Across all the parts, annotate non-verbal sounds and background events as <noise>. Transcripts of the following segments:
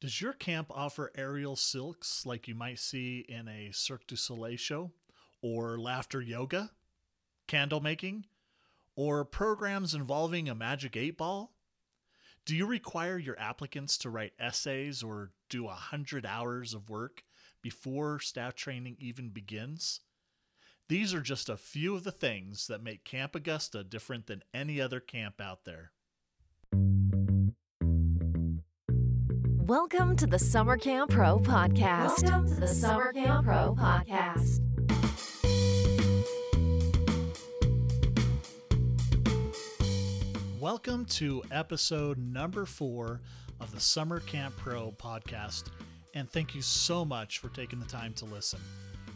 Does your camp offer aerial silks like you might see in a Cirque du Soleil show, or laughter yoga, candle making, or programs involving a magic eight ball? Do you require your applicants to write essays or do a 100 hours of work before staff training even begins? These are just a few of the things that make Camp Augusta different than any other camp out there. Welcome to the Summer Camp Pro podcast. Welcome to the Summer Camp Pro podcast. Welcome to episode number four of the Summer Camp Pro podcast, and thank you so much for taking the time to listen.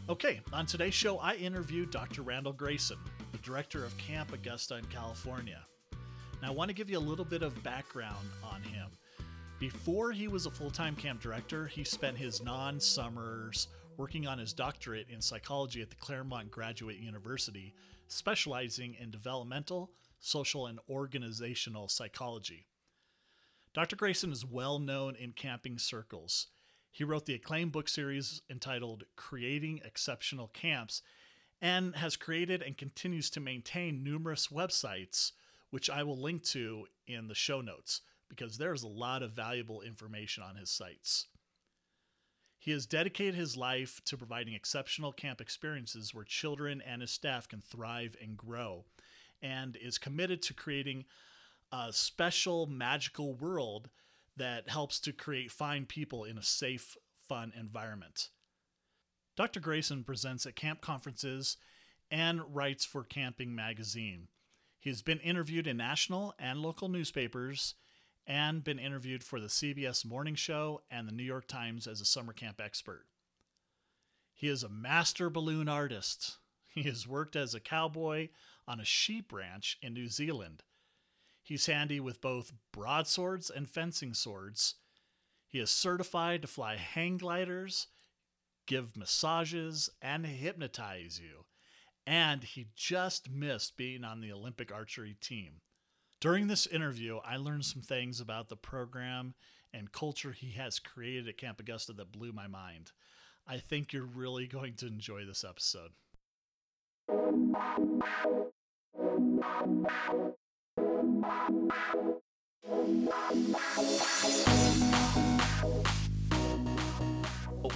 Okay, on today's show, I interviewed Dr. Randall Grayson, the director of Camp Augusta in California. Now, I want to give you a little bit of background on him. Before he was a full time camp director, he spent his non summers working on his doctorate in psychology at the Claremont Graduate University, specializing in developmental, social, and organizational psychology. Dr. Grayson is well known in camping circles. He wrote the acclaimed book series entitled Creating Exceptional Camps and has created and continues to maintain numerous websites, which I will link to in the show notes because there's a lot of valuable information on his sites. He has dedicated his life to providing exceptional camp experiences where children and his staff can thrive and grow, and is committed to creating a special magical world that helps to create fine people in a safe, fun environment. Dr. Grayson presents at camp conferences and writes for Camping Magazine. He has been interviewed in national and local newspapers and been interviewed for the CBS Morning Show and the New York Times as a summer camp expert. He is a master balloon artist. He has worked as a cowboy on a sheep ranch in New Zealand. He's handy with both broadswords and fencing swords. He is certified to fly hang gliders, give massages, and hypnotize you. And he just missed being on the Olympic archery team. During this interview, I learned some things about the program and culture he has created at Camp Augusta that blew my mind. I think you're really going to enjoy this episode.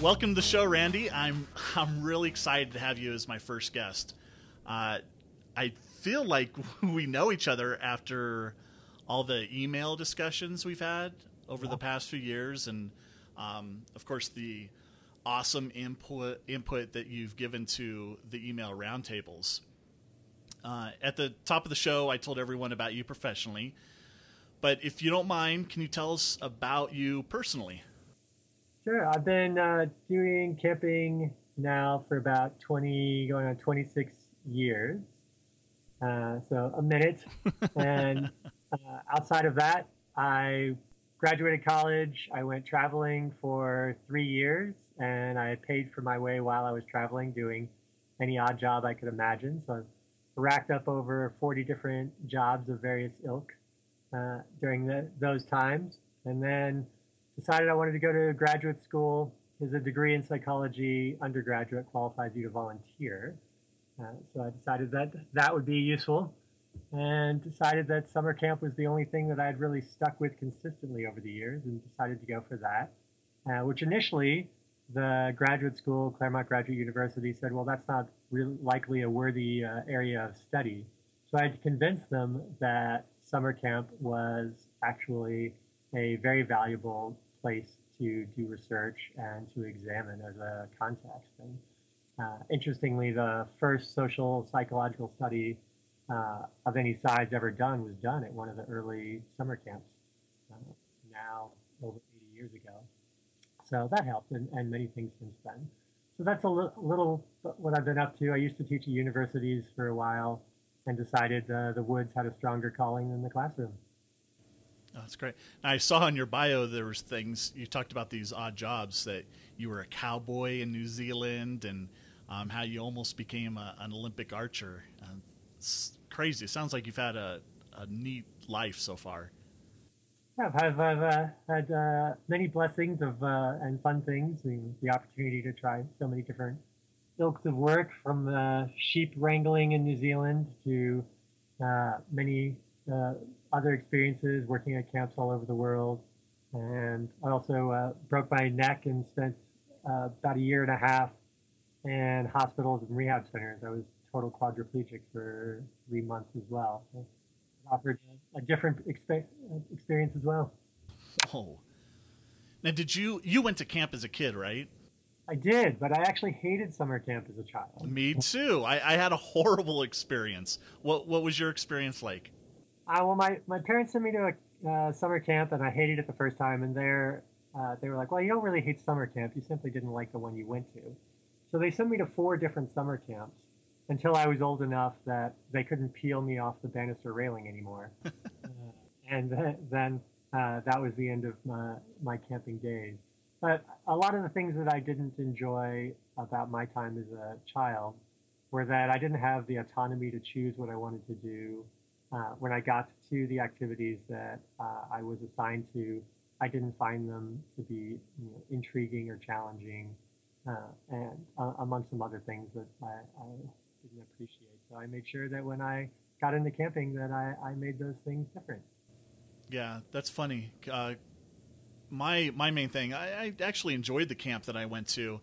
Welcome to the show, Randy. I'm <laughs> I'm really excited to have you as my first guest. Uh, I feel like <laughs> we know each other after all the email discussions we've had over yeah. the past few years, and um, of course the awesome input input that you've given to the email roundtables. Uh, at the top of the show, I told everyone about you professionally, but if you don't mind, can you tell us about you personally? Sure. I've been uh, doing camping now for about 20, going on 26 years. Uh, so a minute. <laughs> and uh, outside of that, I graduated college. I went traveling for three years, and I paid for my way while I was traveling, doing any odd job I could imagine. So I racked up over 40 different jobs of various ilk uh, during the, those times, and then decided I wanted to go to graduate school. Is a degree in psychology undergraduate qualifies you to volunteer. Uh, so I decided that that would be useful and decided that summer camp was the only thing that I had really stuck with consistently over the years and decided to go for that. Uh, which initially the graduate school, Claremont Graduate University, said, well, that's not really likely a worthy uh, area of study. So I had to convince them that summer camp was actually a very valuable place to do research and to examine as a context. And uh, interestingly, the first social psychological study uh, of any size ever done was done at one of the early summer camps, uh, now over 80 years ago. So that helped, and, and many things since then. So that's a li- little what I've been up to. I used to teach at universities for a while and decided the woods had a stronger calling than the classroom. Oh, that's great. I saw in your bio there was things you talked about these odd jobs that you were a cowboy in New Zealand and um, how you almost became a, an Olympic archer. Uh, it's crazy. It sounds like you've had a, a neat life so far. Yeah, I've, I've uh, had uh, many blessings of uh, and fun things. The opportunity to try so many different ilks of work, from uh, sheep wrangling in New Zealand to uh, many other experiences working at camps all over the world. And I also broke my neck and spent about a year and a half in hospitals and rehab centers. I was total quadriplegic for three months as well. So it offered a, a different expe- experience as well. Oh. Now, did you you went to camp as a kid, right? I did, but I actually hated summer camp as a child. Me too. I, I had a horrible experience. What what was your experience like? Uh, well, my, my parents sent me to a uh, summer camp, and I hated it the first time. And there, uh, they were like, "Well, you don't really hate summer camp. You simply didn't like the one you went to." So they sent me to four different summer camps until I was old enough that they couldn't peel me off the banister railing anymore. <laughs> uh, and then, then uh, that was the end of my, my camping days. But a lot of the things that I didn't enjoy about my time as a child were that I didn't have the autonomy to choose what I wanted to do. Uh, when I got to the activities that uh, I was assigned to, I didn't find them to be you know, intriguing or challenging, uh, and uh, among some other things that I, I, didn't appreciate. So I made sure that when I got into camping, that I, I made those things different. Yeah, that's funny. Uh, my my main thing, I, I actually enjoyed the camp that I went to,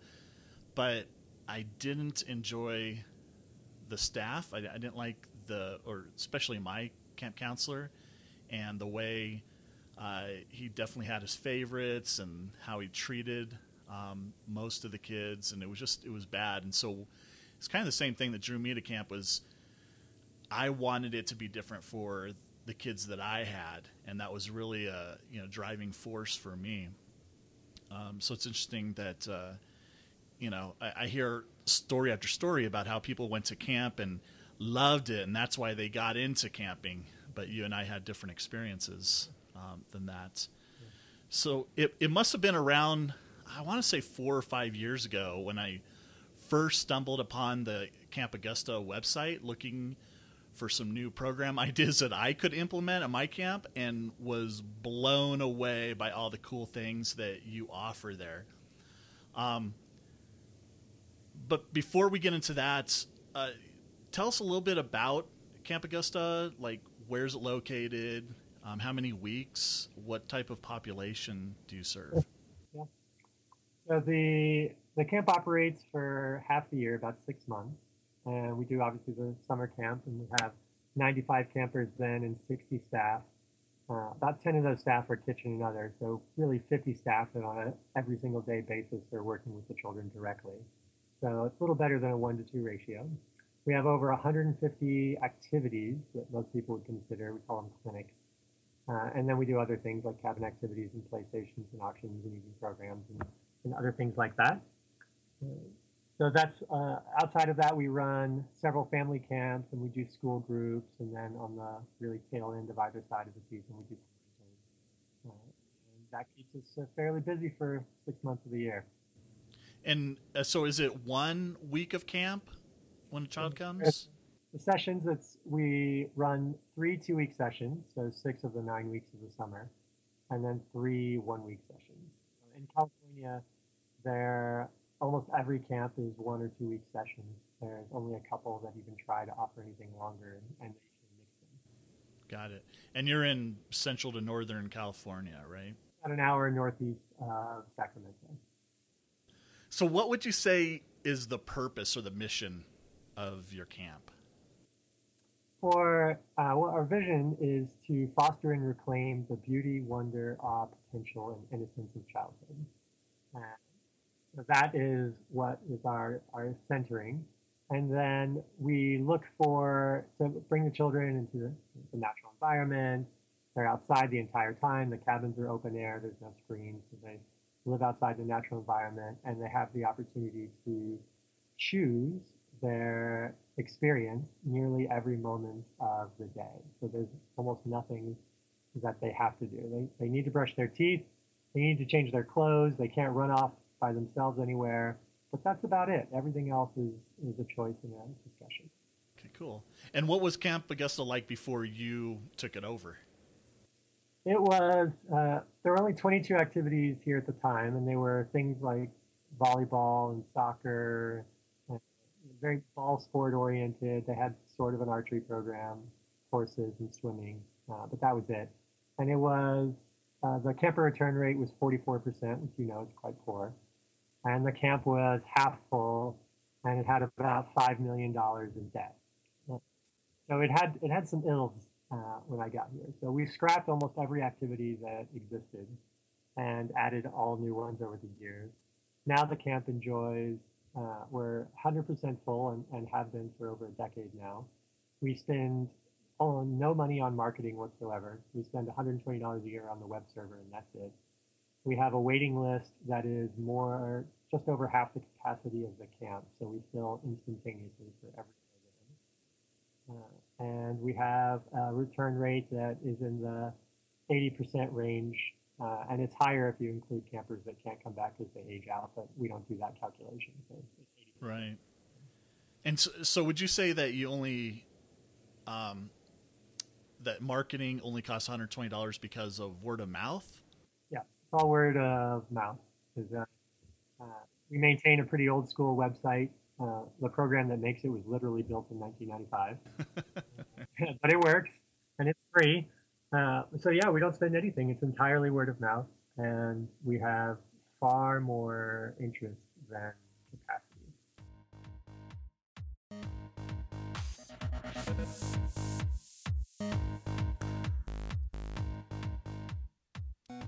but I didn't enjoy the staff. I, I didn't like the, or especially my camp counselor, and the way uh, he definitely had his favorites and how he treated um, most of the kids, and it was just it was bad. And so it's kind of the same thing that drew me to camp was I wanted it to be different for the kids that I had, and that was really a you know driving force for me. Um, so it's interesting that uh, you know I, I, hear story after story about how people went to camp and loved it, and that's why they got into camping. But you and I had different experiences um, than that. So it it must have been around I want to say four or five years ago when I first stumbled upon the Camp Augusta website looking for some new program <laughs> ideas that I could implement at my camp and was blown away by all the cool things that you offer there. Um, but before we get into that, uh, tell us a little bit about Camp Augusta. Like, where's it located? Um, how many weeks? What type of population do you serve? So the the camp operates for half the year, about six months. And we do obviously the summer camp, and we have 95 campers then and 60 staff. Uh, about 10 of those staff are kitchen and other, so really 50 staff that on every single day basis are working with the children directly. So it's a little better than a one to two ratio. We have over 150 activities that most people would consider. We call them clinics. Uh, and then we do other things like cabin activities and playstations and auctions and evening programs and, and other things like that. So that's uh, outside of that, we run several family camps and we do school groups, and then on the really tail end of either side of the season, we do. Uh, and that keeps us uh, fairly busy for six months of the year. And uh, so, is it one week of camp when a child comes? The sessions, it's we run three two-week sessions, so six of the nine weeks of the summer, and then three one-week sessions. In California, there almost every camp is one or two week sessions. There's only a couple that even try to offer anything longer, and, and they mix them. Got it. And you're in central to northern California, right? About an hour northeast of Sacramento. So, what would you say is the purpose or the mission of your camp? For uh, well, our vision is to foster and reclaim the beauty, wonder, awe, potential, and innocence of childhood. Uh, that is what is our, our centering. And then we look for to bring the children into the, the natural environment. They're outside the entire time. The cabins are open air. There's no screens, so they live outside the natural environment, and they have the opportunity to choose their experience nearly every moment of the day. So there's almost nothing that they have to do. They, they need to brush their teeth. They need to change their clothes. They can't run off by themselves anywhere. But that's about it. Everything else is, is a choice in a discussion. Okay, cool. And what was Camp Augusta like before you took it over? It was, uh, there were only 22 activities here at the time, and they were things like volleyball and soccer, and very ball sport oriented. They had sort of an archery program, horses and swimming, uh, but that was it. And it was, uh, the camper return rate was 44%, which you know is quite poor. And the camp was half full, and it had about $5 million in debt. So it had, it had some ills uh, when I got here. So we scrapped almost every activity that existed and added all new ones over the years. Now the camp enjoys, uh, we're 100% full and, and have been for over a decade now. We spend on no money on marketing whatsoever. We spend $120 a year on the web server and that's it. We have a waiting list that is more, just over half the capacity of the camp. So we fill instantaneously for every uh, and we have a return rate that is in the 80% range, uh, and it's higher if you include campers that can't come back because they age out, but we don't do that calculation. So right. And so, so, would you say that you only, um, that marketing only costs $120 because of word of mouth? All word of mouth. Because uh, uh, we maintain a pretty old school website uh, the program that makes it was literally built in 1995, <laughs> but it works and it's free. Uh, so yeah, we don't spend anything. It's entirely word of mouth, and we have far more interest than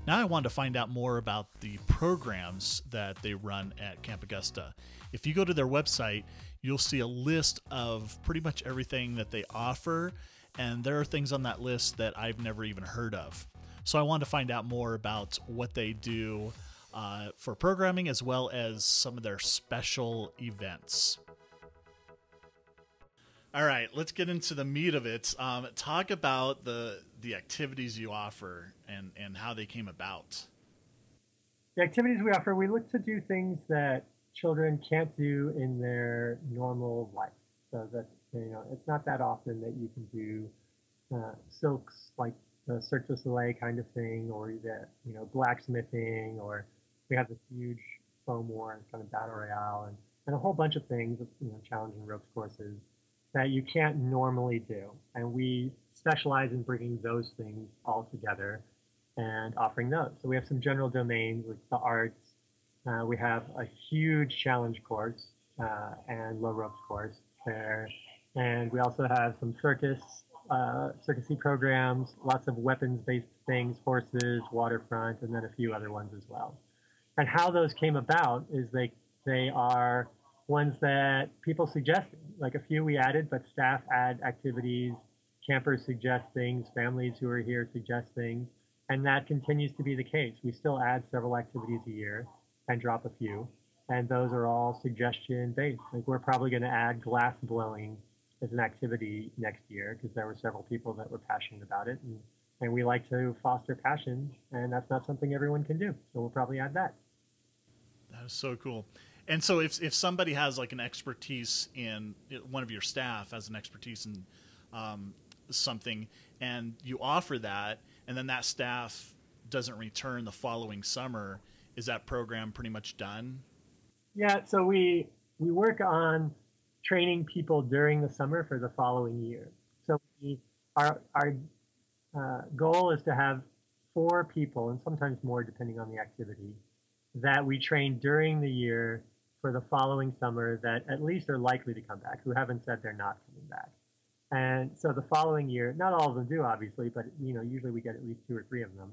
Now I wanted to find out more about the programs that they run at Camp Augusta. If you go to their website, you'll see a list of pretty much everything that they offer, and there are things on that list that I've never even heard of. So I wanted to find out more about what they do uh, for programming as well as some of their special events. All right, let's get into the meat of it. Um, talk about the the activities you offer and and how they came about. The activities we offer, we look to do things that children can't do in their normal life. So that you know, it's not that often that you can do uh, silks like the Cirque du Soleil kind of thing, or that you know blacksmithing, or we have this huge foam war and kind of battle royale, and, and a whole bunch of things, you know, challenging ropes courses that you can't normally do. And we specialize in bringing those things all together and offering those. So we have some general domains like the arts. Uh, we have a huge challenge course uh, and low ropes course there. And we also have some circus, uh, circusy programs, lots of weapons based things, horses, waterfront, and then a few other ones as well. And how those came about is they, they are ones that people suggested. Like a few we added, but staff add activities, campers suggest things, families who are here suggest things, and that continues to be the case. We still add several activities a year and drop a few, and those are all suggestion based. Like we're probably going to add glass blowing as an activity next year because there were several people that were passionate about it, and, and we like to foster passion, and that's not something everyone can do. So we'll probably add that. That is so cool. And so if if somebody has like an expertise in one of your staff has an expertise in um, something, and you offer that, and then that staff doesn't return the following summer, is that program pretty much done? Yeah. So we we work on training people during the summer for the following year. So we, our our uh, goal is to have four people, and sometimes more depending on the activity, that we train during the year for the following summer that at least are likely to come back, who haven't said they're not coming back. And so the following year, not all of them do, obviously, but you know, usually we get at least two or three of them.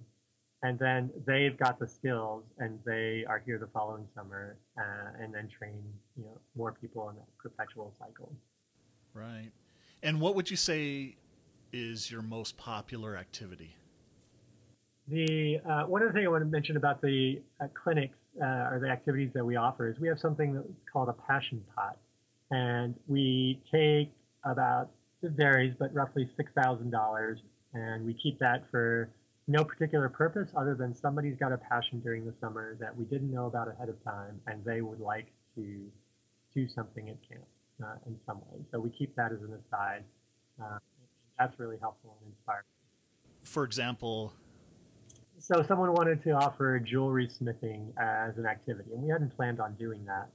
And then they've got the skills, and they are here the following summer, uh, and then train you know more people in that perpetual cycle. Right. And what would you say is your most popular activity? The uh, one other thing I want to mention about the uh, clinics uh, or the activities that we offer is we have something that's called a passion pot, and we take about it varies, but roughly six thousand dollars, and we keep that for no particular purpose other than somebody's got a passion during the summer that we didn't know about ahead of time, and they would like to do something at camp uh, in some way. So we keep that as an aside. Uh, that's really helpful and inspiring. For example, so someone wanted to offer jewelry smithing as an activity, and we hadn't planned on doing that.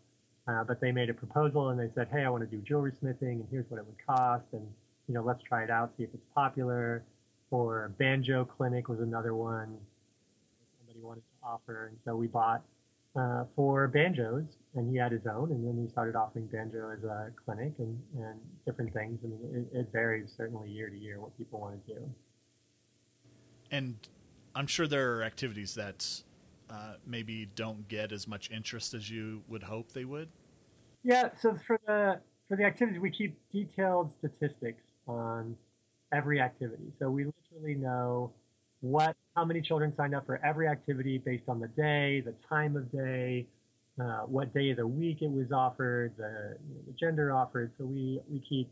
Uh, but they made a proposal and they said, "Hey, I want to do jewelry smithing, and here's what it would cost, and you know, let's try it out, see if it's popular." Or banjo clinic was another one somebody wanted to offer, and so we bought uh, for banjos, and he had his own, and then we started offering banjo as a clinic and, and different things. I mean, it, it varies certainly year to year what people want to do. And I'm sure there are activities that uh, maybe don't get as much interest as you would hope they would. Yeah. So for the for the activities, we keep detailed statistics on every activity. So we literally know what how many children signed up for every activity based on the day, the time of day, uh, what day of the week it was offered, the, you know, the gender offered. So we, we keep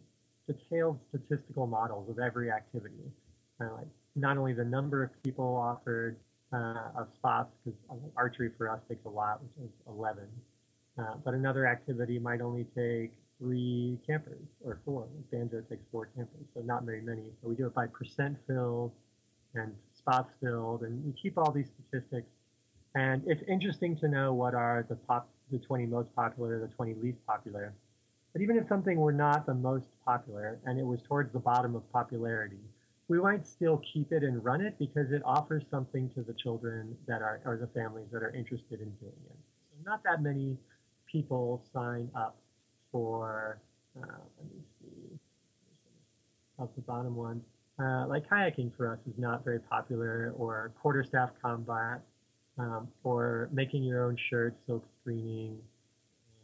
detailed statistical models of every activity. Uh, like not only the number of people offered uh, of spots, because archery for us takes a lot, which is 11, uh, but another activity might only take three campers or four. Banjo takes four campers, so not very many. So we do it by percent filled and spots filled, and we keep all these statistics. And it's interesting to know what are the top, the 20 most popular, the 20 least popular. But even if something were not the most popular and it was towards the bottom of popularity, we might still keep it and run it because it offers something to the children that are, or the families that are interested in doing it. So not that many people sign up for, uh, let me see, of the bottom one. Uh, like kayaking for us is not very popular, or quarterstaff combat, um, or making your own shirts, silk screening,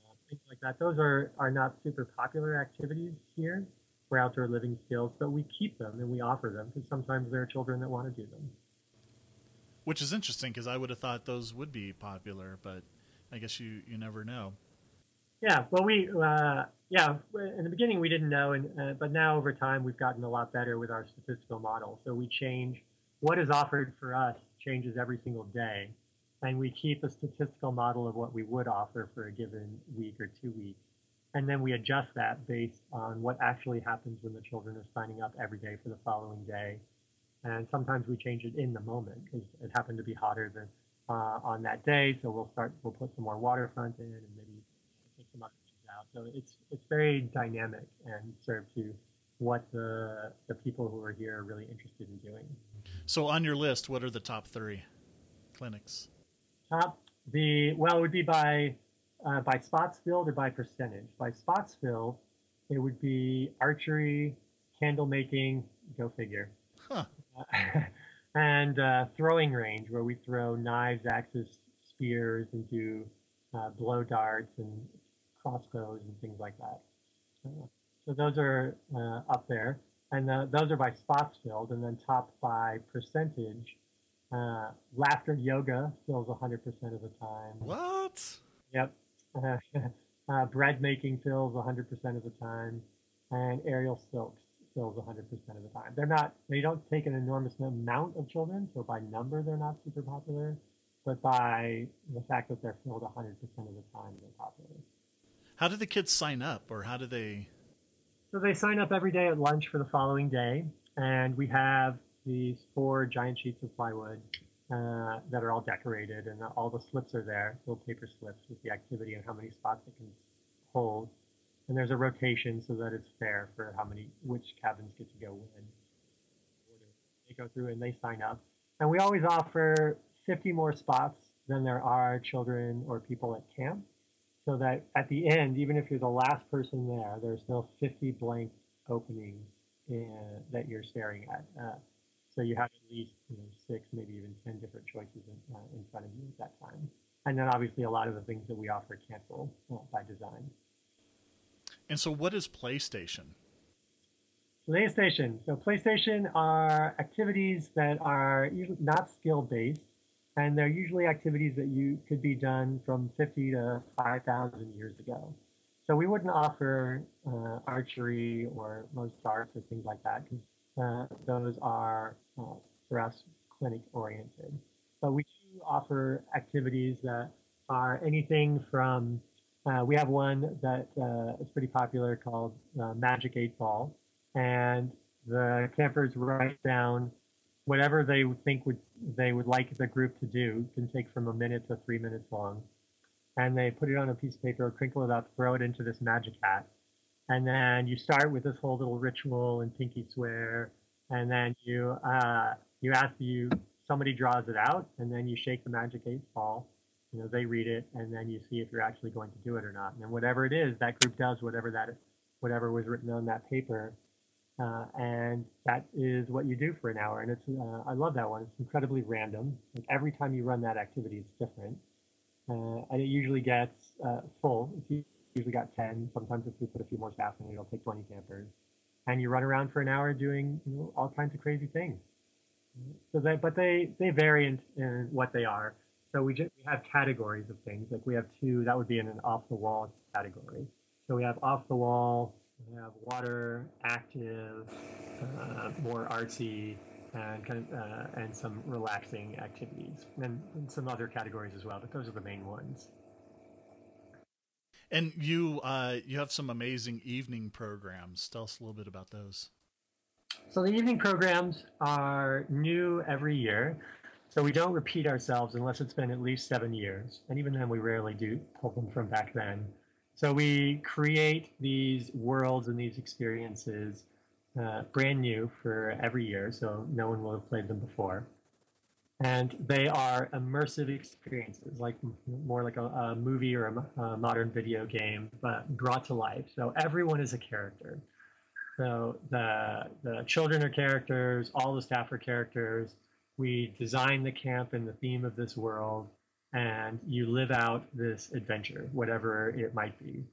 uh, things like that. Those are, are not super popular activities here for outdoor living skills, but we keep them and we offer them because sometimes there are children that want to do them. Which is interesting because I would have thought those would be popular, but I guess you, you never know. Yeah, well, we uh, yeah in the beginning we didn't know, and uh, but now over time we've gotten a lot better with our statistical model. So we change what is offered for us changes every single day, and we keep a statistical model of what we would offer for a given week or two weeks, and then we adjust that based on what actually happens when the children are signing up every day for the following day. And sometimes we change it in the moment because it happened to be hotter than uh, on that day, so we'll start we'll put some more waterfront in and maybe take some other things out. So it's it's very dynamic and serve to what the the people who are here are really interested in doing. So on your list, what are the top three clinics? Top the well it would be by uh, by spots filled or by percentage. By spots filled, it would be archery, candle making, go figure, huh. uh, <laughs> and uh, throwing range where we throw knives, axes, spears, and do uh, blow darts and crossbows and things like that. Uh, so those are uh, up there, and the, those are by spots filled, and then top by percentage. Uh, laughter yoga fills 100% of the time. What? Yep. <laughs> Uh, bread making fills 100% of the time, and aerial silks fills 100% of the time. They're not, they don't take an enormous amount of children, so by number they're not super popular, but by the fact that they're filled 100% of the time, they're popular. How do the kids sign up, or how do they? So they sign up every day at lunch for the following day, and we have these four giant sheets of plywood uh, that are all decorated, and all the slips are there, little paper slips with the activity and how many spots it can hold. And there's a rotation so that it's fair for how many, which cabins get to go when. They go through and they sign up, and we always offer 50 more spots than there are children or people at camp so that at the end, even if you're the last person there, there's still 50 blank openings in, that you're staring at. Uh, so you have at least you know, six, maybe even 10 different choices in, uh, in front of you at that time. And then obviously a lot of the things that we offer cancel uh, by design. And so, what is PlayStation? PlayStation. So, PlayStation are activities that are not skill based and they're usually activities that you could be done from 50 to 5,000 years ago. So we wouldn't offer uh, archery or most darts or things like that because those are uh, for us clinic oriented. But we do offer activities that are anything from uh, we have one that uh, is pretty popular called uh, Magic Eight Ball, and the campers write down whatever they think would they would like the group to do. Can take from a minute to three minutes long, and they put it on a piece of paper, crinkle it up, throw it into this magic hat, and then you start with this whole little ritual and pinky swear, and then you uh, you ask you somebody draws it out, and then you shake the magic eight ball. You know, they read it, and then you see if you're actually going to do it or not. And then whatever it is, that group does whatever that whatever was written on that paper, uh, and that is what you do for an hour. And it's uh, I love that one. It's incredibly random. Like every time you run that activity, it's different, uh, and it usually gets uh, full. It's usually got ten. Sometimes if we put a few more staff in, it'll take twenty campers, and you run around for an hour doing you know, all kinds of crazy things. So they, but they they vary in, in what they are. So we just we have categories of things. Like we have two. That would be in an off the wall category. So we have off the wall, we have water, active, uh, more artsy, and kind of uh, and some relaxing activities, and, and, some other categories as well. But those are the main ones. And you uh, you have some amazing evening programs. Tell us a little bit about those. So the evening programs are new every year. So we don't repeat ourselves unless it's been at least seven years, and even then we rarely do pull them from back then. So we create these worlds and these experiences uh, brand new for every year, so no one will have played them before. And they are immersive experiences, like more like a, a movie or a, a, modern video game, but brought to life. So everyone is a character. So the the children are characters, all the staff are characters. We design the camp and the theme of this world, and you live out this adventure, whatever it might be.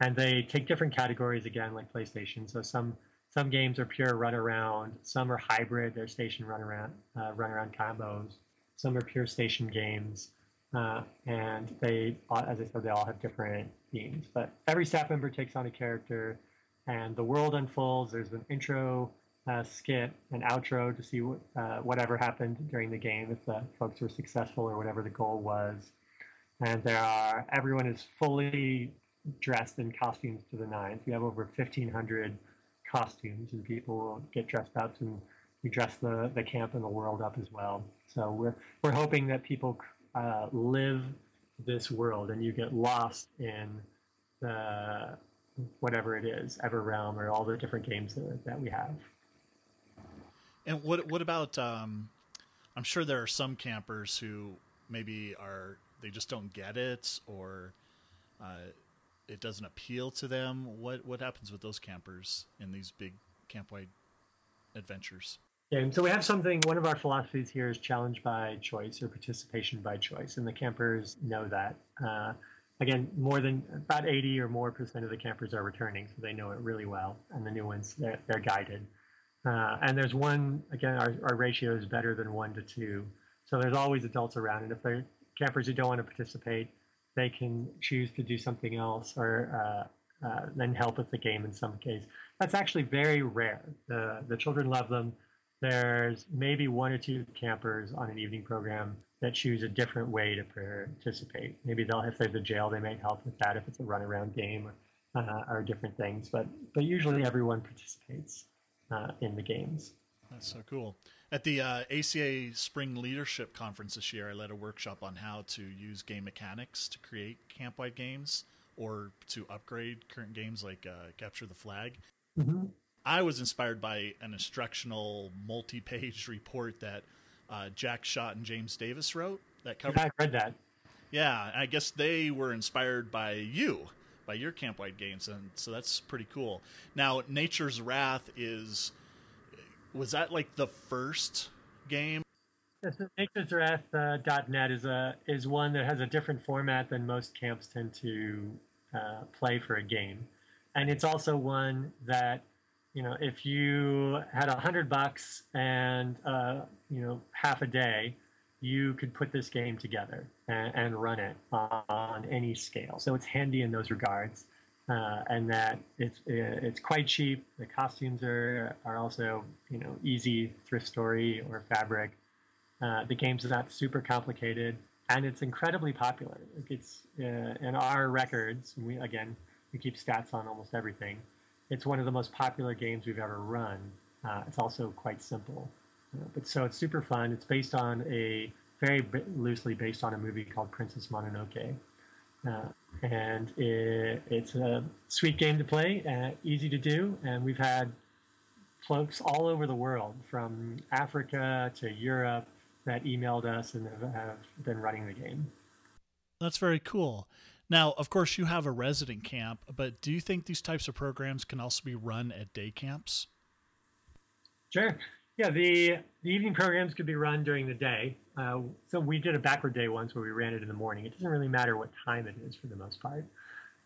And they take different categories again, like PlayStation. So some some games are pure run around, some are hybrid, they're station run around uh, run around combos. Some are pure station games, uh, and they, as I said, they all have different themes. But every staff member takes on a character, and the world unfolds. There's an intro uh, skit, an outro to see what, uh, whatever happened during the game, if the folks were successful or whatever the goal was. And there are everyone is fully dressed in costumes to the nines. We have over 1,500 costumes, and people get dressed up, and we dress the, the camp and the world up as well. So we're we're hoping that people uh, live this world, and you get lost in the whatever it is, Everrealm, or all the different games that, that we have. And what what about? Um, I'm sure there are some campers who maybe are they just don't get it, or uh, it doesn't appeal to them. What what happens with those campers in these big camp-wide adventures? Yeah, so we have something. One of our philosophies here is challenge by choice or participation by choice, and the campers know that. Uh, again, more than about 80 or more percent of the campers are returning, so they know it really well, and the new ones they're, they're guided. Uh, and there's one, again, our, our ratio is better than one to two. So there's always adults around. And if they're campers who don't want to participate, they can choose to do something else or uh, uh, then help with the game in some case. That's actually very rare. The, the children love them. There's maybe one or two campers on an evening program that choose a different way to participate. Maybe they'll, if there's a jail, they may help with that if it's a run around game or, uh, or different things. But, but usually everyone participates uh, in the games. That's so cool. At the uh, ACA Spring Leadership Conference this year, I led a workshop on how to use game mechanics to create camp-wide games or to upgrade current games like uh, Capture the Flag. Mm-hmm. I was inspired by an instructional multi-page <laughs> report that uh, Jack Shott and James Davis wrote. That covered. Yeah, I read that. Yeah, I guess they were inspired by you by your campwide games, and so that's pretty cool. Now, Nature's Wrath is was that like the first game? Yes, uh, is a is one that has a different format than most camps tend to uh, play for a game, and it's also one that you know if you had a hundred bucks and uh, you know half a day you could put this game together and, and run it on any scale. So it's handy in those regards, uh, and that it's it's quite cheap. The costumes are are also you know easy thrift story or fabric. Uh, the game's not super complicated, and it's incredibly popular. It's uh, in our records. We again we keep stats on almost everything. It's one of the most popular games we've ever run. Uh, it's also quite simple. Uh, but so it's super fun. It's based on a very loosely based on a movie called Princess Mononoke. And it, it's a sweet game to play, uh, easy to do, and we've had folks all over the world, from Africa to Europe, that emailed us and have, have been running the game. That's very cool. Now, of course, you have a resident camp, but do you think these types of programs can also be run at day camps? Sure. Yeah, the, the evening programs could be run during the day. Uh, so we did a backward day once where we ran it in the morning. It doesn't really matter what time it is for the most part.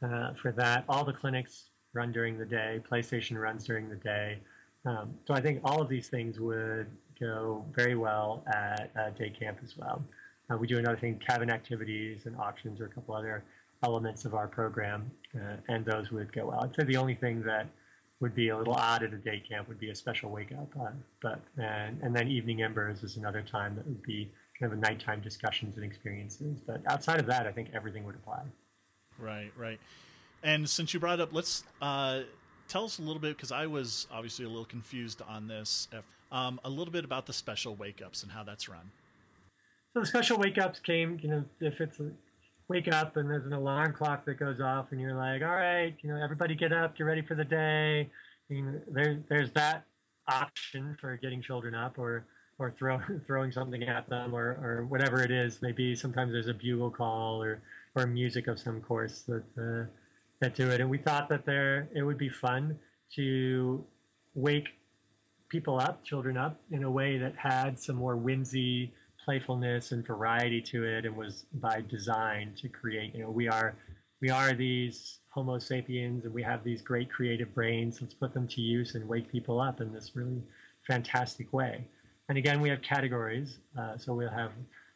Uh, for that, all the clinics run during the day. PlayStation runs during the day. Um, so I think all of these things would go very well at uh, day camp as well. Uh, we do another thing, cabin activities and auctions, or a couple other elements of our program, uh, and those would go well. I'd say the only thing that would be a little odd at a day camp would be a special wake up. But and and then evening embers is another time that would be kind of a nighttime discussions and experiences. But outside of that, I think everything would apply. Right, right. And since you brought up, let's uh, tell us a little bit because I was obviously a little confused on this. Um, a little bit about the special wake ups and how that's run. So the special wake ups came, you know, if it's wake up and there's an alarm clock that goes off and you're like, all right, you know, everybody get up, get ready for the day. Know, there, there's that option for getting children up or or throw, <laughs> throwing something at them or, or whatever it is. Maybe sometimes there's a bugle call or, or music of some course that, uh, that do it. And we thought that there it would be fun to wake people up, children up, in a way that had some more whimsy, playfulness, and variety to it, and was by design to create. You know, we are we are these Homo sapiens, and we have these great creative brains. Let's put them to use and wake people up in this really fantastic way. And again, we have categories. Uh, so we'll have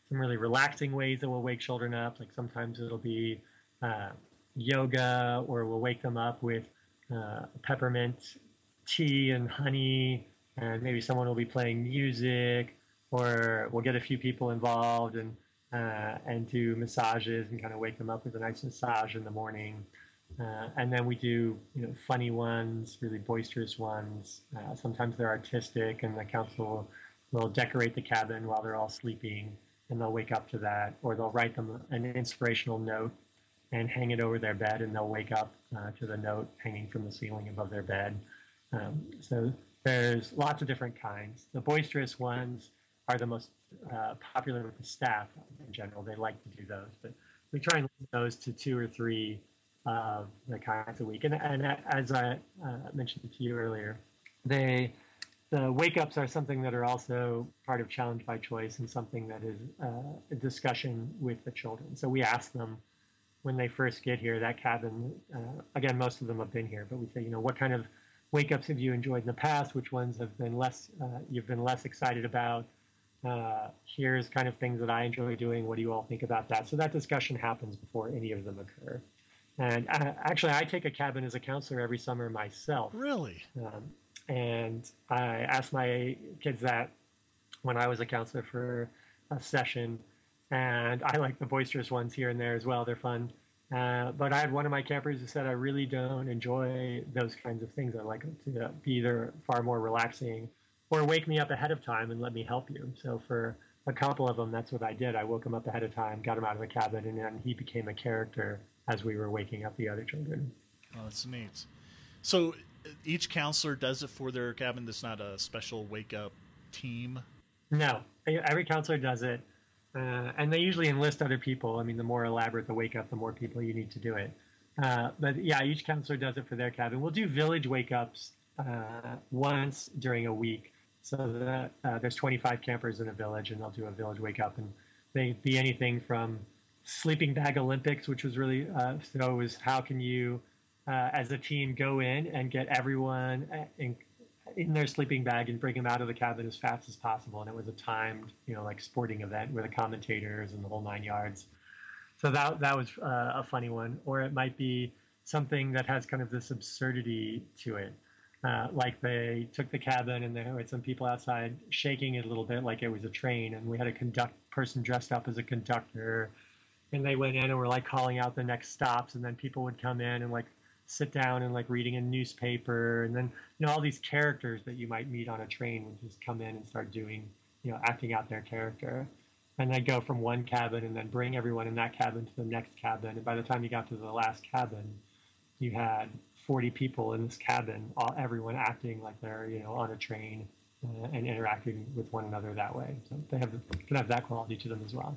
some really relaxing ways that will wake children up. Like sometimes it'll be uh, yoga, or we'll wake them up with uh, peppermint tea and honey, and maybe someone will be playing music, or we'll get a few people involved and uh, and do massages and kind of wake them up with a nice massage in the morning. Uh, and then we do, you know, funny ones, really boisterous ones. Uh, sometimes they're artistic, and the council will decorate the cabin while they're all sleeping, and they'll wake up to that, or they'll write them an inspirational note and hang it over their bed, and they'll wake up uh, to the note hanging from the ceiling above their bed. Um, so there's lots of different kinds. The boisterous ones are the most uh, popular with the staff in general. They like to do those, but we try and limit those to two or three of the kinds a week. And, and as I uh, mentioned to you earlier, they the wake ups are something that are also part of challenge by choice and something that is uh, a discussion with the children. So we ask them when they first get here, that cabin, uh, again, most of them have been here, but we say, you know, what kind of wake ups have you enjoyed in the past? Which ones have been less, uh, you've been less excited about? Uh, here's kind of things that I enjoy doing. What do you all think about that? So that discussion happens before any of them occur. And uh, actually, I take a cabin as a counselor every summer myself. Really? Um, and I asked my kids that when I was a counselor for a session. And I like the boisterous ones here and there as well. They're fun. Uh, but I had one of my campers who said, I really don't enjoy those kinds of things. I like them to be either far more relaxing or wake me up ahead of time and let me help you. So for a couple of them, that's what I did. I woke him up ahead of time, got him out of the cabin, and then he became a character as we were waking up the other children. Oh, that's neat. So each counselor does it for their cabin. There's not a special wake up team. No, every counselor does it, uh, and they usually enlist other people. I mean, the more elaborate the wake up, the more people you need to do it. Uh, but yeah, each counselor does it for their cabin. We'll do village wake ups uh, once during a week. So that uh, there's 25 campers in a village, and they'll do a village wake up, and they be anything from sleeping bag Olympics, which was really uh, so was how can you uh, as a team go in and get everyone uh, in, in, their sleeping bag and bring them out of the cabin as fast as possible. And it was a timed, you know, like sporting event with the commentators and the whole nine yards. So that that was uh, a funny one. Or it might be something that has kind of this absurdity to it. Uh, like they took the cabin and there had some people outside shaking it a little bit like it was a train. And we had a conduct person dressed up as a conductor. And they went in and were like calling out the next stops. And then people would come in and like sit down and like reading a newspaper, and then you know all these characters that you might meet on a train would just come in and start doing, you know, acting out their character, and then go from one cabin and then bring everyone in that cabin to the next cabin, and by the time you got to the last cabin, you had 40 people in this cabin, all, everyone acting like they're you know on a train uh, and interacting with one another that way. So they have can have that quality to them as well.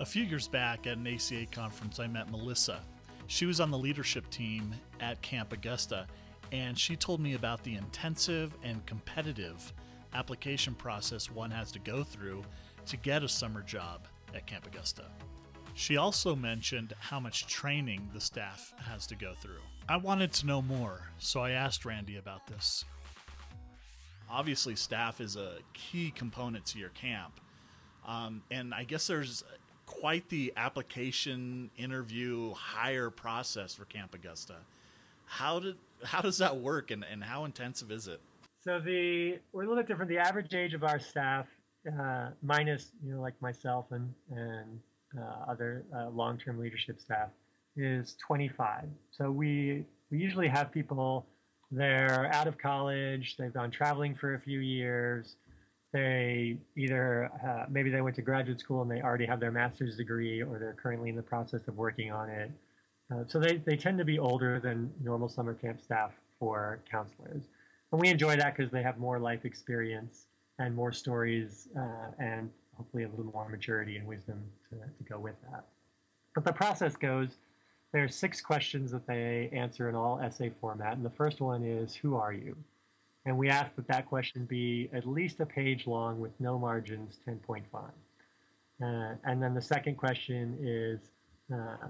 A few years back at an ACA conference, I met Melissa. She was on the leadership team at Camp Augusta, and she told me about the intensive and competitive application process one has to go through to get a summer job at Camp Augusta. She also mentioned how much training the staff has to go through. I wanted to know more, so I asked Randy about this. Obviously, staff is a key component to your camp. Um, and I guess there's quite the application interview hire process for Camp Augusta. How did how does that work and, and how intensive is it? So the we're a little bit different. The average age of our staff, uh, minus you know like myself and and uh, other uh, long-term leadership staff, is 25. So we we usually have people they're out of college, they've gone traveling for a few years, they either uh, maybe they went to graduate school and they already have their master's degree or they're currently in the process of working on it uh, so they, they tend to be older than normal summer camp staff for counselors and we enjoy that because they have more life experience and more stories uh, and hopefully a little more maturity and wisdom to, to go with that but the process goes there are six questions that they answer in all essay format and the first one is who are you and we ask that that question be at least a page long with no margins, 10.5. Uh, and then the second question is uh,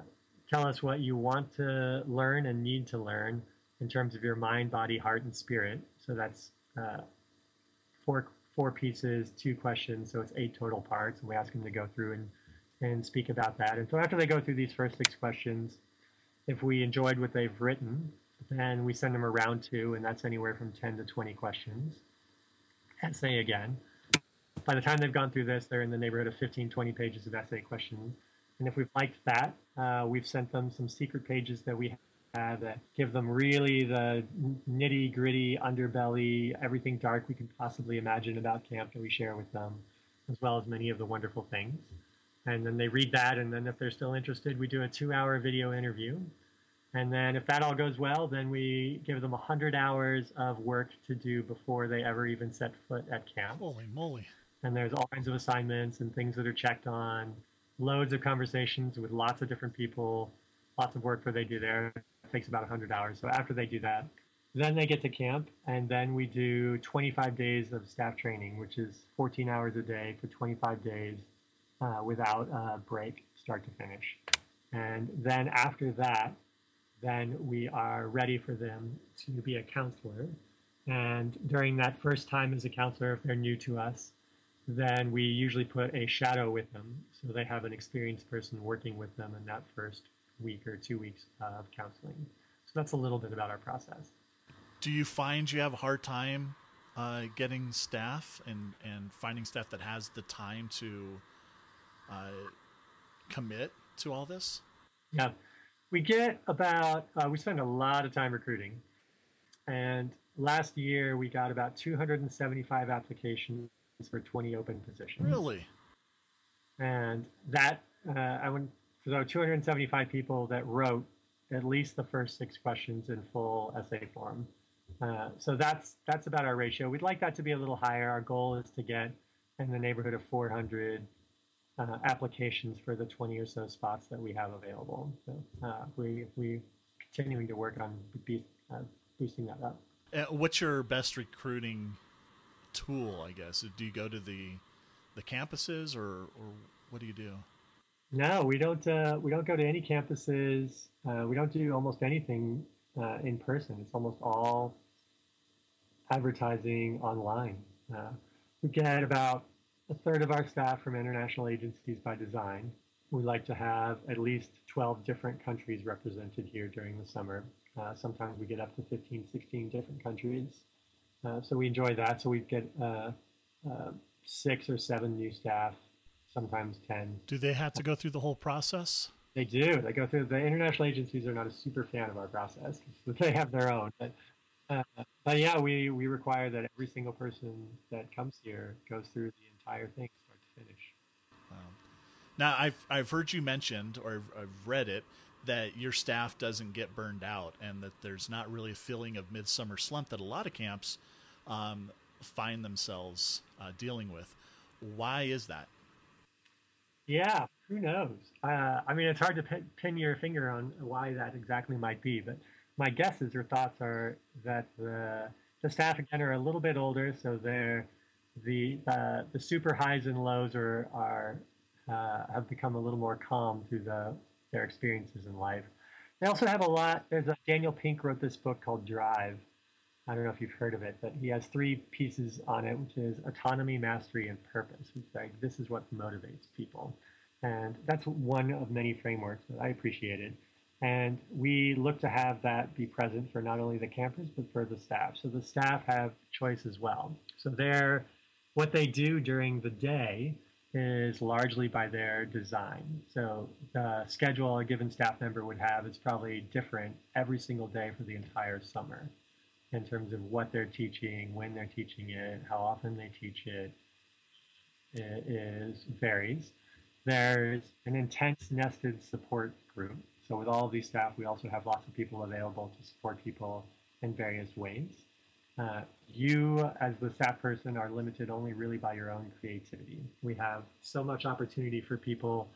tell us what you want to learn and need to learn in terms of your mind, body, heart, and spirit. So that's uh, four, four pieces, two questions, so it's eight total parts. And we ask them to go through and, and speak about that. And so after they go through these first six questions, if we enjoyed what they've written, then we send them a round two, and that's anywhere from 10 to 20 questions. Essay again. By the time they've gone through this, they're in the neighborhood of 15, 20 pages of essay questions. And if we've liked that, uh, we've sent them some secret pages that we have that give them really the nitty gritty underbelly, everything dark we can possibly imagine about camp that we share with them, as well as many of the wonderful things. And then they read that, and then if they're still interested, we do a two hour video interview and then if that all goes well, then we give them 100 hours of work to do before they ever even set foot at camp. Holy moly. And there's all kinds of assignments and things that are checked on, loads of conversations with lots of different people, lots of work that they do there. Takes about 100 hours. So after they do that, then they get to camp, and then we do 25 days of staff training, which is 14 hours a day for 25 days uh, without a break, start to finish. And then after that, then we are ready for them to be a counselor. And during that first time as a counselor, if they're new to us, then we usually put a shadow with them so they have an experienced person working with them in that first week or two weeks of counseling. So that's a little bit about our process. Do you find you have a hard time uh, getting staff and, and finding staff that has the time to uh, commit to all this? Yeah we get about uh, we spend a lot of time recruiting and last year we got about 275 applications for 20 open positions really and that uh, i for those 275 people that wrote at least the first six questions in full essay form uh, so that's that's about our ratio we'd like that to be a little higher our goal is to get in the neighborhood of 400 uh, applications for the 20 or so spots that we have available. So uh, we we continuing to work on be, uh, boosting that up. Uh, what's your best recruiting tool? I guess do you go to the the campuses or or what do you do? No, we don't. Uh, we don't go to any campuses. Uh, we don't do almost anything uh, in person. It's almost all advertising online. we get about a third of our staff from international agencies by design. We like to have at least 12 different countries represented here during the summer. Uh, sometimes we get up to 15, 16 different countries. Uh, so we enjoy that. So we get uh, uh, six or seven new staff sometimes 10. Do they have to go through the whole process? They do. They go through. The international agencies are not a super fan of our process <laughs> they have their own. But, uh, but yeah, we, we require that every single person that comes here goes through the entire thing, start to finish. Now, I've I've heard you mentioned, or I've, I've read it, that your staff doesn't get burned out, and that there's not really a feeling of midsummer slump that a lot of camps um, find themselves uh, dealing with. Why is that? Yeah, who knows? Uh, I mean, it's hard to pin, pin your finger on why that exactly might be, but my guesses or thoughts are that the the staff again are a little bit older, so they're the uh, the super highs and lows are are uh, have become a little more calm through the their experiences in life. They also have a lot. There's a Daniel Pink wrote this book called Drive. I don't know if you've heard of it, but he has three pieces on it, which is autonomy, mastery, and purpose. It's like this is what motivates people, and that's one of many frameworks that I appreciated. And we look to have that be present for not only the campers but for the staff. So the staff have choice as well. So they're what they do during the day is largely by their design. So the schedule a given staff member would have is probably different every single day for the entire summer in terms of what they're teaching, when they're teaching it, how often they teach it. It is varies. There's an intense nested support group. So with all of these staff, we also have lots of people available to support people in various ways. Uh, you, as the staff person, are limited only really by your own creativity. We have so much opportunity for people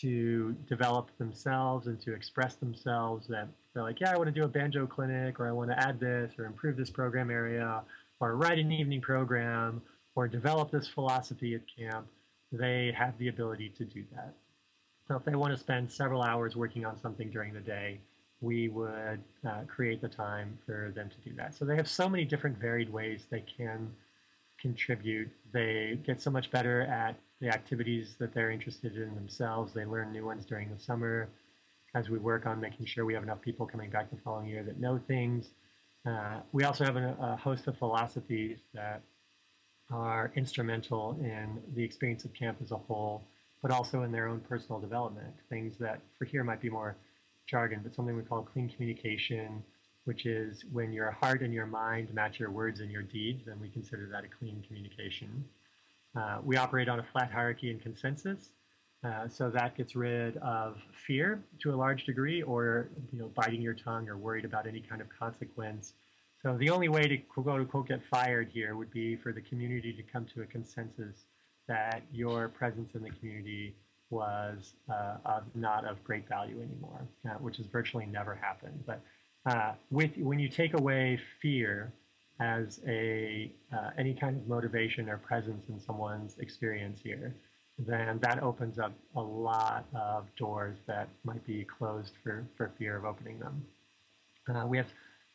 to develop themselves and to express themselves that they're like, yeah, I want to do a banjo clinic, or I want to add this, or improve this program area, or write an evening program, or develop this philosophy at camp. They have the ability to do that. So if they want to spend several hours working on something during the day, we would uh, create the time for them to do that. So they have so many different varied ways they can contribute. They get so much better at the activities that they're interested in themselves. They learn new ones during the summer as we work on making sure we have enough people coming back the following year that know things. Uh, we also have a, a host of philosophies that are instrumental in the experience of camp as a whole, but also in their own personal development. Things that for here might be more jargon, but something we call clean communication, which is when your heart and your mind match your words and your deeds, then we consider that a clean communication. Uh, we operate on a flat hierarchy and consensus, uh, so that gets rid of fear to a large degree, or you know, biting your tongue or worried about any kind of consequence. So the only way to quote unquote get fired here would be for the community to come to a consensus that your presence in the community was uh, of not of great value anymore, uh, which has virtually never happened. But uh, with when you take away fear as a uh, any kind of motivation or presence in someone's experience here, then that opens up a lot of doors that might be closed for, for fear of opening them. Uh, we have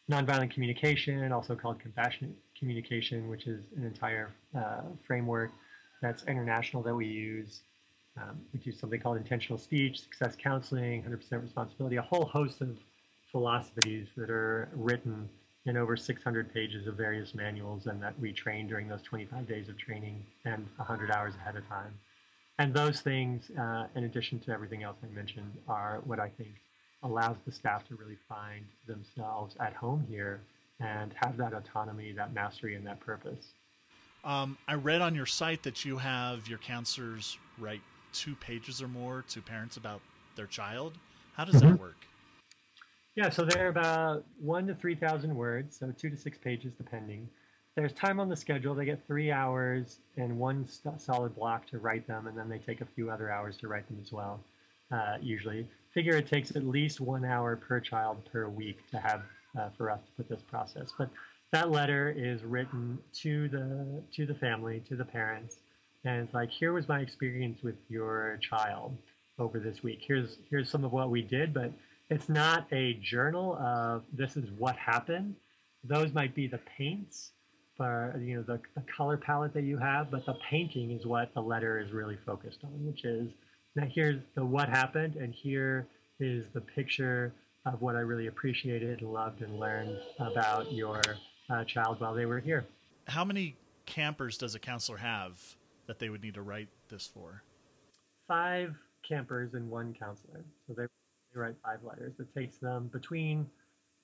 nonviolent communication, also called compassionate communication, which is an entire uh, framework that's international that we use. Um, we do something called intentional speech, success counseling, 100% responsibility, a whole host of philosophies that are written in over 600 pages of various manuals and that we train during those 25 days of training and 100 hours ahead of time. And those things, uh, in addition to everything else I mentioned, are what I think allows the staff to really find themselves at home here and have that autonomy, that mastery, and that purpose. Um, I read on your site that you have your counselors write two pages or more to parents about their child. How does Mhm. that work? Yeah, so they're about one to 3,000 words, so two to six pages depending. There's time on the schedule. They get three hours and one st- solid block to write them, and then they take a few other hours to write them as well, uh, usually. Figure it takes at least one hour per child per week to have uh, for us to put this process. But that letter is written to the to the family, to the parents, and it's like, here was my experience with your child over this week. Here's here's some of what we did, but it's not a journal of this is what happened. Those might be the paints, for you know the, the color palette that you have, but the painting is what the letter is really focused on, which is now here's the what happened, and here is the picture of what I really appreciated, loved, and learned about your uh, child while they were here. How many campers does a counselor have that they would need to write this for? five campers and one counselor. So they, they write five letters. It takes them between,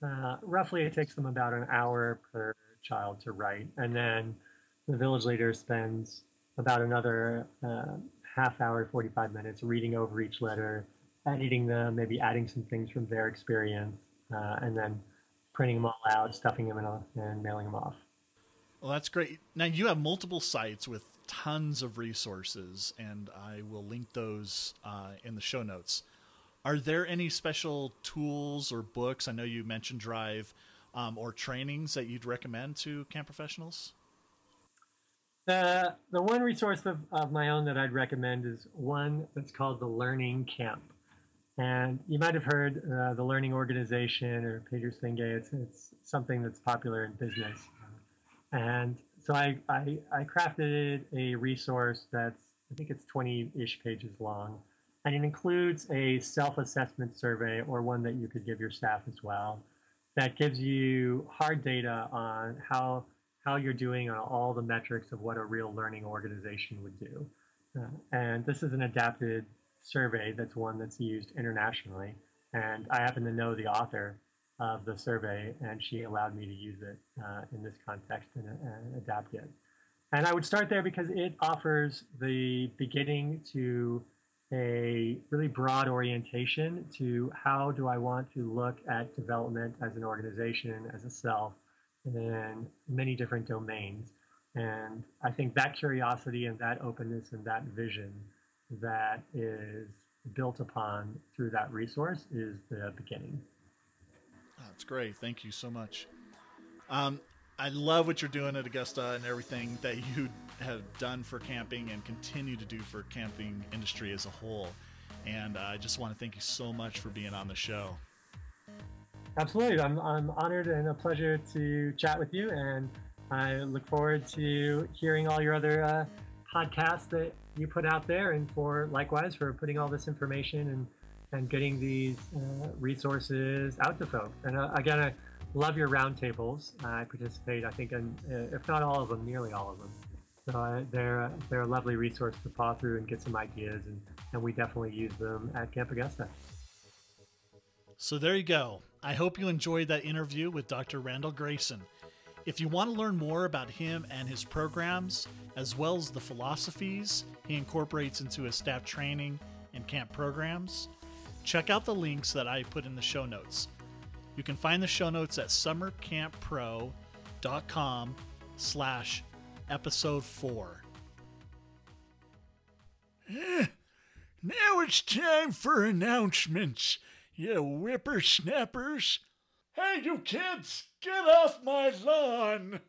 uh, roughly, it takes them about an hour per child to write. And then the village leader spends about another uh, half hour, 45 minutes reading over each letter, editing them, maybe adding some things from their experience, uh, and then printing them all out, stuffing them in a, and mailing them off. Well, that's great. Now you have multiple sites with tons of resources, and I will link those uh, in the show notes. Are there any special tools or books? I know you mentioned Drive um, or trainings that you'd recommend to camp professionals. The, the one resource of, of my own that I'd recommend is one that's called the Learning Camp. And you might have heard uh, the Learning Organization or Peter Senge. It's, it's something that's popular in business. And so I, I, I crafted a resource that's, I think it's 20 ish pages long. And it includes a self assessment survey or one that you could give your staff as well that gives you hard data on how, how you're doing on all the metrics of what a real learning organization would do. Uh, and this is an adapted survey that's one that's used internationally. And I happen to know the author of the survey, and she allowed me to use it uh, in this context and, uh, adapt it. And I would start there because it offers the beginning to really broad orientation to how do I want to look at development as an organization, as a self, in many different domains. And I think that curiosity and that openness and that vision that is built upon through that resource is the beginning. That's great. Thank you so much. Um, I love what you're doing at Augusta and everything that you <laughs> have done for camping and continue to do for camping industry as a whole. And I just want to thank you so much for being on the show. Absolutely. I'm, I'm honored and a pleasure to chat with you. And I look forward to hearing all your other uh, podcasts that you put out there and for likewise for putting all this information and, and getting these uh, resources out to folks. And uh, again, I love your roundtables. I participate, I think, in, uh, if not all of them, nearly all of them. So uh, they're, they're a lovely resource to paw through and get some ideas, and, and we definitely use them at Camp Augusta. So there you go. I hope you enjoyed that interview with Dr. Randall Grayson. If you want to learn more about him and his programs, as well as the philosophies he incorporates into his staff training and camp programs, check out the links that I put in the show notes. You can find the show notes at summercamppro.com slash episode 4. Eh. Now it's time for announcements, you whippersnappers. Hey, you kids, get off my lawn!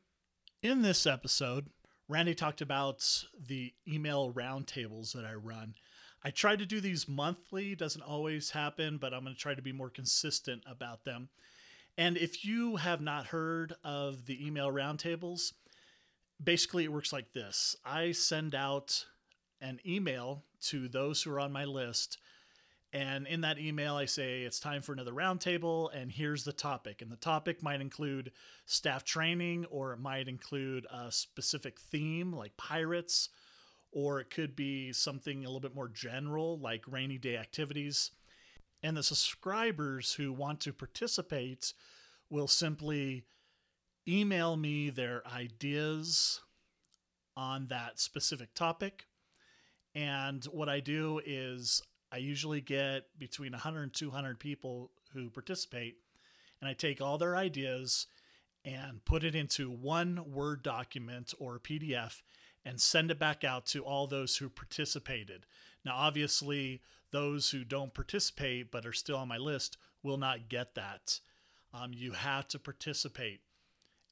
In this episode, Randy talked about the email roundtables that I run. I try to do these monthly, doesn't always happen, but I'm going to try to be more consistent about them. And if you have not heard of the email roundtables, basically it works like this I send out an email to those who are on my list. And in that email, I say it's time for another roundtable, and here's the topic. And the topic might include staff training, or it might include a specific theme like pirates, or it could be something a little bit more general like rainy day activities. And the subscribers who want to participate will simply email me their ideas on that specific topic. And what I do is I usually get between 100 and 200 people who participate, and I take all their ideas and put it into one Word document or PDF and send it back out to all those who participated. Now, obviously, those who don't participate but are still on my list will not get that. Um, you have to participate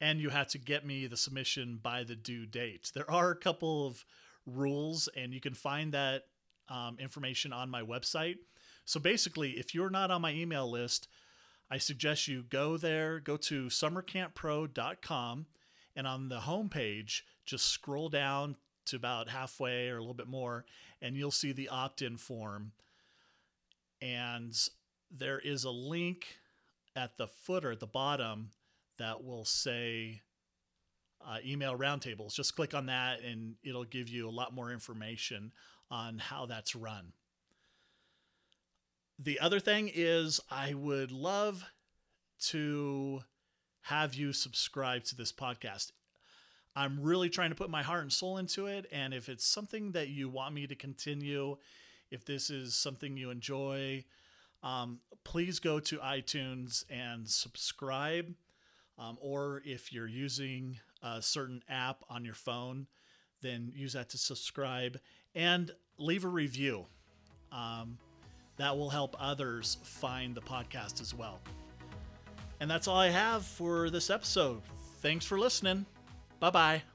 and you have to get me the submission by the due date. There are a couple of rules, and you can find that um, information on my website. So basically, if you're not on my email list, I suggest you go there, go to summercamppro.com, and on the homepage, just scroll down to about halfway or a little bit more, and you'll see the opt in form. And there is a link at the footer at the bottom that will say uh, email roundtables. Just click on that and it'll give you a lot more information on how that's run. The other thing is, I would love to have you subscribe to this podcast. I'm really trying to put my heart and soul into it. And if it's something that you want me to continue, if this is something you enjoy, um, please go to iTunes and subscribe. Um, or if you're using a certain app on your phone, then use that to subscribe and leave a review. Um, that will help others find the podcast as well. And that's all I have for this episode. Thanks for listening. Bye bye.